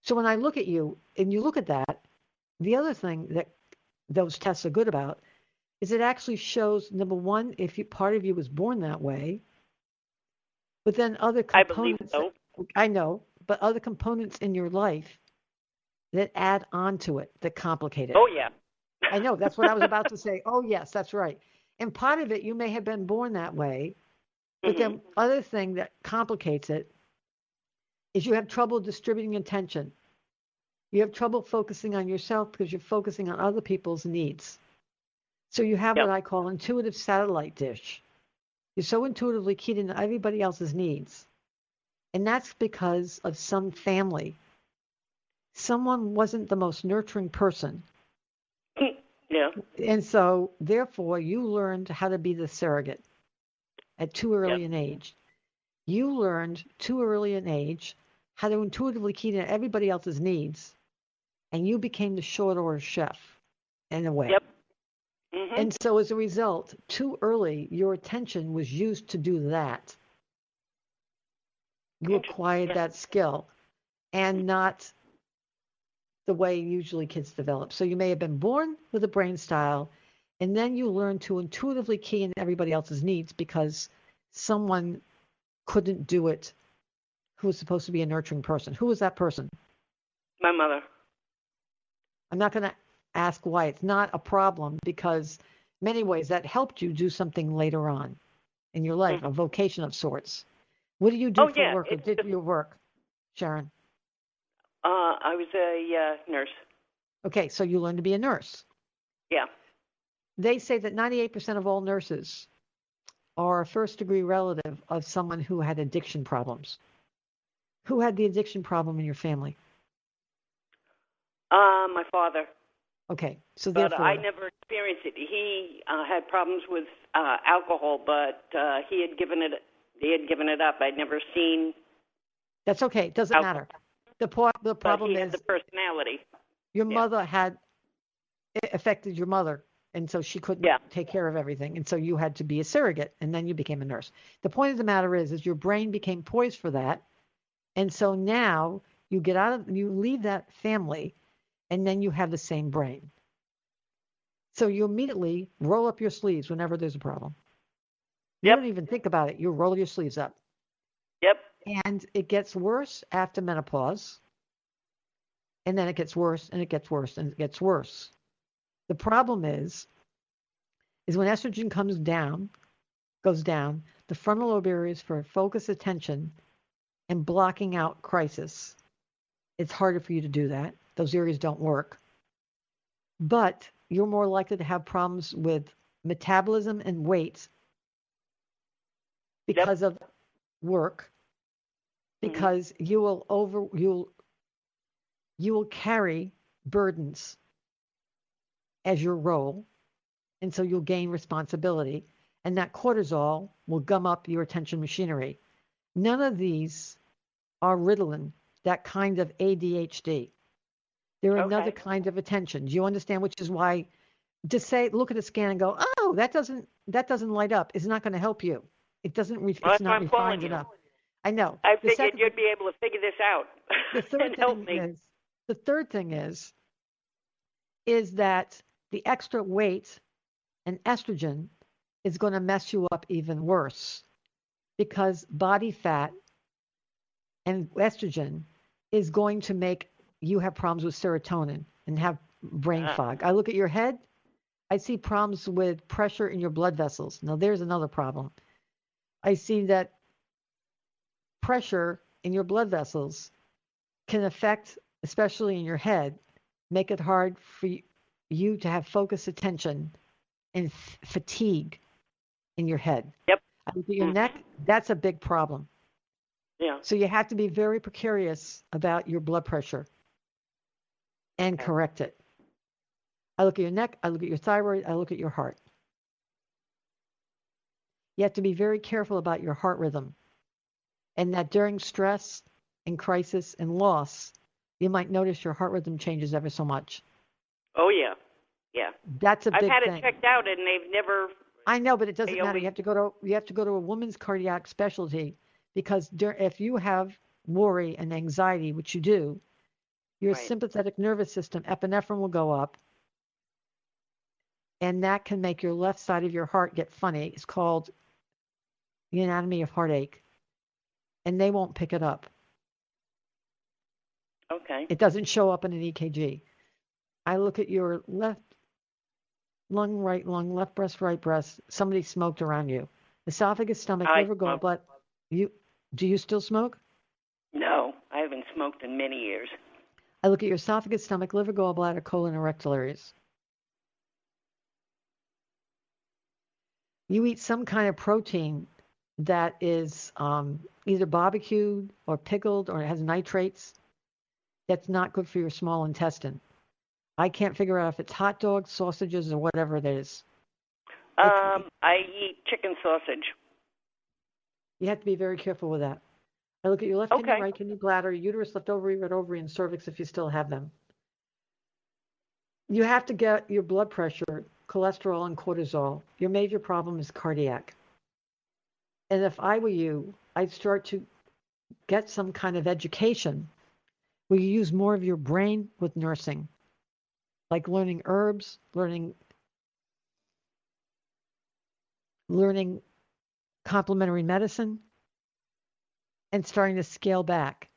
Speaker 5: So when I look at you and you look at that, the other thing that those tests are good about is it actually shows number one if you, part of you was born that way, but then other components.
Speaker 9: I believe so.
Speaker 5: I know, but other components in your life that add on to it that complicate it.
Speaker 9: Oh yeah.
Speaker 5: I know that's what I was about to say. Oh yes, that's right. And part of it you may have been born that way, but then
Speaker 9: Mhm.
Speaker 5: other thing that complicates it is you have trouble distributing attention. You have trouble focusing on yourself because you're focusing on other people's needs. So you have
Speaker 9: Yep.
Speaker 5: what I call intuitive satellite dish. You're so intuitively keyed into everybody else's needs. And that's because of some family. Someone wasn't the most nurturing person.
Speaker 9: Mm, yeah.
Speaker 5: And so, therefore, you learned how to be the surrogate at too early
Speaker 9: Yep.
Speaker 5: an age. You learned too early an age how to intuitively key into everybody else's needs, and you became the short order chef in a way.
Speaker 9: Yep. Mhm.
Speaker 5: And so, as a result, too early, your attention was used to do that. You acquired that skill and not the way usually kids develop. So, you may have been born with a brain style, and then you learn to intuitively key in everybody else's needs because someone couldn't do it who was supposed to be a nurturing person. Who was that person?
Speaker 9: My mother.
Speaker 5: I'm not going to ask why it's not a problem because many ways that helped you do something later on in your life, a vocation of sorts. What do you do
Speaker 9: Mm-hmm. Oh,
Speaker 5: for
Speaker 9: yeah,
Speaker 5: work or did
Speaker 9: just-
Speaker 5: your work, Sharon?
Speaker 9: Uh, I was a uh, nurse.
Speaker 5: Okay, so you learned to be a nurse.
Speaker 9: Yeah.
Speaker 5: They say that 98% of all nurses are a first degree relative of someone who had addiction problems. Who had the addiction problem in your family?
Speaker 9: Uh, my father.
Speaker 5: Okay, so
Speaker 9: But
Speaker 5: therefore,
Speaker 9: I never experienced it. He uh, had problems with uh, alcohol, but uh, he had given it. He had given it up. I'd never seen.
Speaker 5: that's okay. It doesn't
Speaker 9: alcohol,
Speaker 5: matter. The, po- the problem is
Speaker 9: the personality.
Speaker 5: your
Speaker 9: Yeah.
Speaker 5: mother had it affected your mother and so she couldn't
Speaker 9: Yeah.
Speaker 5: take care of everything and so you had to be a surrogate and then you became a nurse the point of the matter is is your brain became poised for that and so now you get out of you leave that family and then you have the same brain. So you immediately roll up your sleeves whenever there's a problem. You don't even think about it. You roll your sleeves up.
Speaker 9: Yep.
Speaker 5: and it gets worse after menopause. And then it gets worse and it gets worse and it gets worse. The problem is is when estrogen comes down goes down the frontal lobe areas for focus attention and blocking out crisis it's harder for you to do that those areas don't work but you're more likely to have problems with metabolism and weight
Speaker 9: Yep.
Speaker 5: because of work
Speaker 9: Mhm.
Speaker 5: because you will over you'll you will carry burdens as your role and so you'll gain responsibility and that cortisol will gum up your attention machinery none of these are ritalin that kind of adhd they're another kind of attention. Do you understand? Which is why to say look at a scan and go oh that doesn't that doesn't light up is not going to help you. It doesn't re-
Speaker 9: Well,
Speaker 5: it's not
Speaker 9: I'm
Speaker 5: refined enough. I know.
Speaker 9: I
Speaker 5: The
Speaker 9: figured
Speaker 5: second-
Speaker 9: you'd be able to figure this out.
Speaker 5: The third
Speaker 9: and help
Speaker 5: thing
Speaker 9: me.
Speaker 5: is the third thing is is that the extra weight and estrogen is going to mess you up even worse. Because body fat and estrogen is going to make you have problems with serotonin and have brain
Speaker 9: Ah.
Speaker 5: fog. I look at your head, I see problems with pressure in your blood vessels. Now, there's another problem. I see that pressure in your blood vessels can affect, especially in your head, make it hard for you to have focused attention and f- fatigue in your head.
Speaker 9: Yep.
Speaker 5: I look at your
Speaker 9: Mhm.
Speaker 5: neck, that's a big problem.
Speaker 9: Yeah.
Speaker 5: So you have to be very precarious about your blood pressure and correct it. I look at your neck, I look at your thyroid, I look at your heart. You have to be very careful about your heart rhythm. And that during stress and crisis and loss, you might notice your heart rhythm changes ever so much.
Speaker 9: Oh yeah. Yeah.
Speaker 5: That's a
Speaker 9: I've
Speaker 5: big
Speaker 9: had
Speaker 5: thing.
Speaker 9: it checked out and they've never
Speaker 5: I know, but it doesn't matter.
Speaker 9: always-
Speaker 5: You have to go to you have to go to a woman's cardiac specialty because if you have worry and anxiety, which you do, your
Speaker 9: Right.
Speaker 5: sympathetic nervous system epinephrine will go up, and that can make your left side of your heart get funny. It's called the anatomy of heartache, and they won't pick it up.
Speaker 9: Okay.
Speaker 5: It doesn't show up in an EKG. I look at your left lung, right lung, left breast, right breast. Somebody smoked around you. Esophagus, stomach,
Speaker 9: I
Speaker 5: liver, gallbladder. You do you still smoke?
Speaker 9: No, I haven't smoked in many years.
Speaker 5: I look at your esophagus, stomach, liver, gallbladder, colon, and rectal areas. You eat some kind of protein that is um, either barbecued or pickled or it has nitrates. That's not good for your small intestine. I can't figure out if it's hot dogs, sausages, or whatever it is.
Speaker 9: Um, I eat chicken sausage.
Speaker 5: You have to be very careful with that. I look at your left kidney,
Speaker 9: Okay.
Speaker 5: right kidney, bladder, uterus, left ovary, right ovary, and cervix if you still have them. You have to get your blood pressure, cholesterol, and cortisol. Your major problem is cardiac. And if I were you, I'd start to get some kind of education where you use more of your brain with nursing, like learning herbs, learning learning complementary medicine, and starting to scale back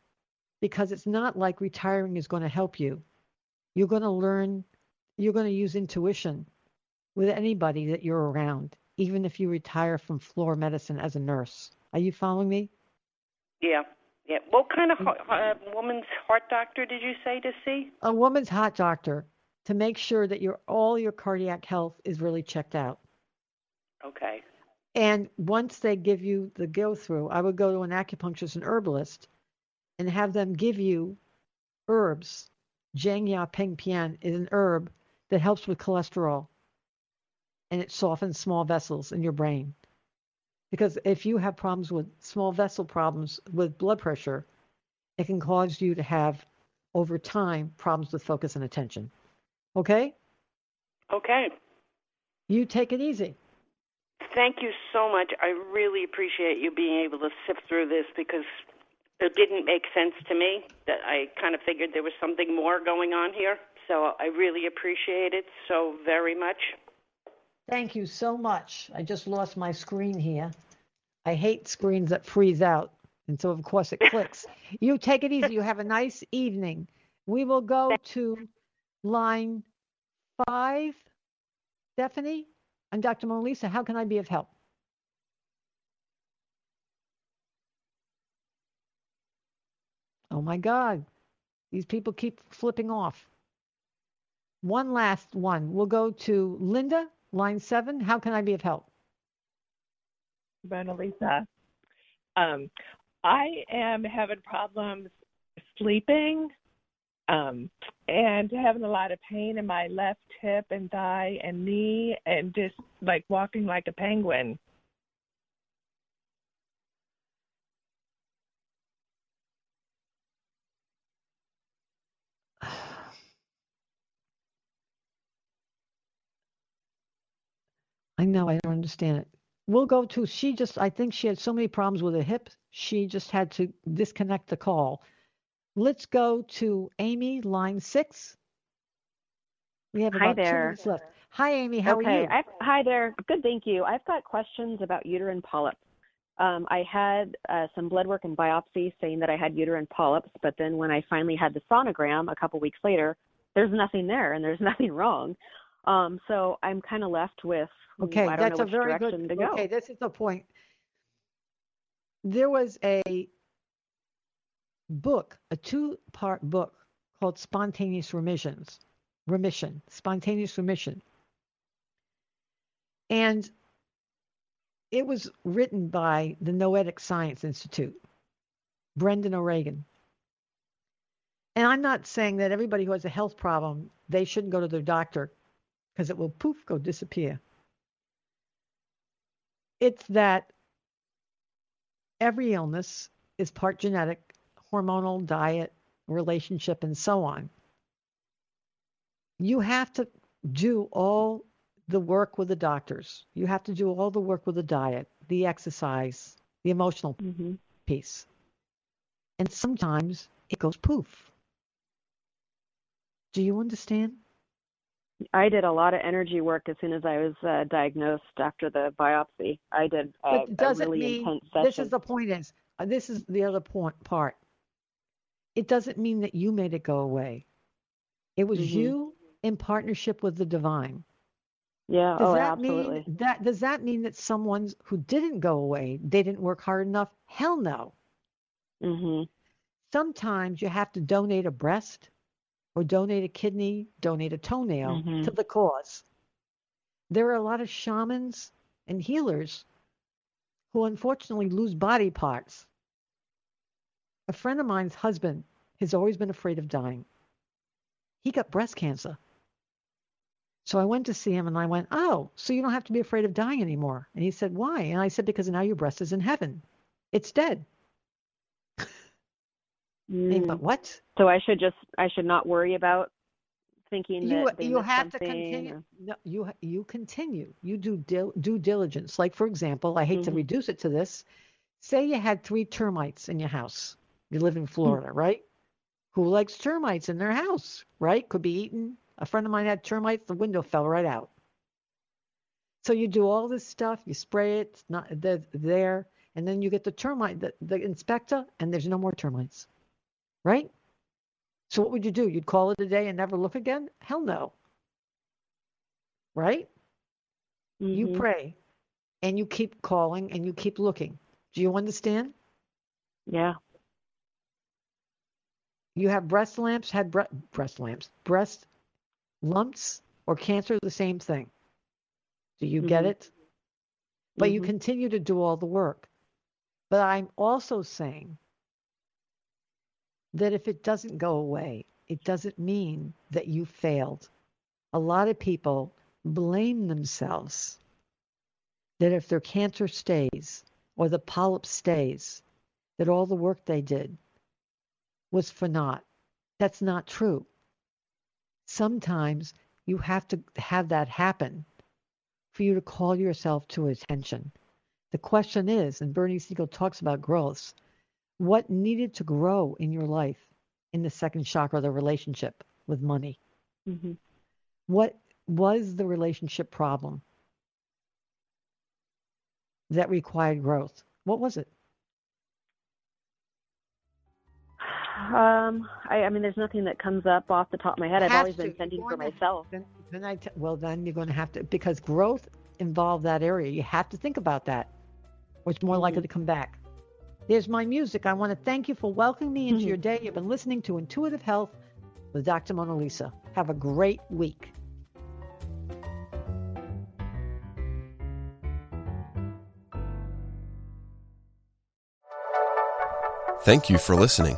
Speaker 5: because it's not like retiring is going to help you. You're going to learn, you're going to use intuition with anybody that you're around, even if you retire from floor medicine as a nurse. Are you following me?
Speaker 9: Yeah. Yeah. What kind of ho- uh, woman's heart doctor did you say to see?
Speaker 5: A woman's heart doctor to make sure that your all your cardiac health is really checked out.
Speaker 9: Okay.
Speaker 5: And once they give you the go through, I would go to an acupuncturist and herbalist and have them give you herbs. Zhang Ya Peng Pian is an herb that helps with cholesterol and it softens small vessels in your brain. Because if you have problems with small vessel problems with blood pressure, it can cause you to have, over time, problems with focus and attention. Okay?
Speaker 9: Okay.
Speaker 5: You take it easy.
Speaker 9: Thank you so much. I really appreciate you being able to sift through this because it didn't make sense to me. That I kind of figured there was something more going on here. So I really appreciate it so very much.
Speaker 5: Thank you so much. I just lost my screen here. I hate screens that freeze out. And so, of course, it clicks. you take it easy. You have a nice evening. We will go to line five. Stephanie and Dr. Mona Lisa, how can I be of help? Oh my God. These people keep flipping off. One last one. We'll go to Linda, line seven. How can I be of help?
Speaker 10: Mona Lisa. Um, I am having problems sleeping um, and having a lot of pain in my left hip and thigh and knee and just like walking like a penguin.
Speaker 5: I know, I don't understand it. We'll go to, she just, I think she had so many problems with her hip, she just had to disconnect the call. Let's go to Amy, line six. We have
Speaker 11: Hi
Speaker 5: about two
Speaker 11: there.
Speaker 5: minutes left. Hi, Amy, how
Speaker 11: okay.
Speaker 5: are you?
Speaker 11: I've, hi there. Good, thank you. I've got questions about uterine polyps. Um, I had uh, some blood work and biopsy saying that I had uterine polyps, but then when I finally had the sonogram a couple weeks later, there's nothing there and there's nothing wrong. Um, so I'm kind of left with
Speaker 5: okay.
Speaker 11: I
Speaker 5: that's
Speaker 11: a
Speaker 5: very
Speaker 11: good.
Speaker 5: To okay, this is the point. There was a book, a two-part book called Spontaneous Remissions, Remission, Spontaneous Remission, and it was written by the Noetic Science Institute, Brendan O'Regan. And I'm not saying that everybody who has a health problem, they shouldn't go to their doctor because it will poof go disappear. It's that every illness is part genetic, hormonal, diet, relationship, and so on. You have to do all the work with the doctors. You have to do all the work with the diet, the exercise, the emotional
Speaker 11: mm-hmm.
Speaker 5: piece. And sometimes it goes poof. Do you understand?
Speaker 11: I did a lot of energy work as soon as I was uh, diagnosed after the biopsy. I did uh,
Speaker 5: but does
Speaker 11: a really
Speaker 5: mean,
Speaker 11: intense session.
Speaker 5: This is the point is, uh, this is the other point part. It doesn't mean that you made it go away. It was
Speaker 11: mm-hmm.
Speaker 5: you in partnership with the divine.
Speaker 11: Yeah.
Speaker 5: Does
Speaker 11: oh,
Speaker 5: that
Speaker 11: absolutely.
Speaker 5: mean that does that mean that someone who didn't go away, they didn't work hard enough? Hell no.
Speaker 11: Mm-hmm.
Speaker 5: Sometimes you have to donate a breast or donate a kidney, donate a toenail
Speaker 11: mm-hmm.
Speaker 5: to the cause. There are a lot of shamans and healers who unfortunately lose body parts. A friend of mine's husband has always been afraid of dying. He got breast cancer. So I went to see him and I went, Oh, so you don't have to be afraid of dying anymore. And he said, Why? And I said, Because now your breast is in heaven. It's dead.
Speaker 11: Mm.
Speaker 5: But what?
Speaker 11: So I should just I should not worry about thinking
Speaker 5: you,
Speaker 11: that
Speaker 5: you have to continue.
Speaker 11: or-
Speaker 5: No, you you continue. You do dil, due diligence. Like for example, I hate to
Speaker 11: Mhm.
Speaker 5: reduce it to this. Say you had three termites in your house. You live in Florida, right? Who likes termites in their house, right? Could be eaten. A friend of mine had termites. The window fell right out. So you do all this stuff. You spray it. It's not there, and then you get the termite the, the inspector, and there's no more termites, right? So what would you do? You'd call it a day and never look again? Hell no. Right? You
Speaker 11: Mhm.
Speaker 5: pray and you keep calling and you keep looking. Do you understand?
Speaker 11: Yeah.
Speaker 5: You have breast lamps, had bre- breast lamps, breast lumps or cancer, the same thing. Do you get
Speaker 11: Mhm.
Speaker 5: it? But you
Speaker 11: Mhm.
Speaker 5: continue to do all the work. But I'm also saying that if it doesn't go away, it doesn't mean that you failed. A lot of people blame themselves that if their cancer stays or the polyp stays, that all the work they did was for naught. That's not true. Sometimes you have to have that happen for you to call yourself to attention. The question is, and Bernie Siegel talks about growths, what needed to grow in your life in the second chakra, the relationship with money?
Speaker 11: Mhm.
Speaker 5: What was the relationship problem that required growth? What was it?
Speaker 11: Um, I, I mean, there's nothing that comes up off the top of my head. I've always
Speaker 5: to.
Speaker 11: been
Speaker 5: sending
Speaker 11: for myself.
Speaker 5: Then, then I t- well, then you're going to have to because growth involved that area. You have to think about that, or it's more likely
Speaker 11: Mhm.
Speaker 5: to come back. There's my music. I want to thank you for welcoming me into
Speaker 11: Mhm.
Speaker 5: your day. You've been listening to Intuitive Health with Dr. Mona Lisa. Have a great week.
Speaker 12: Thank you for listening.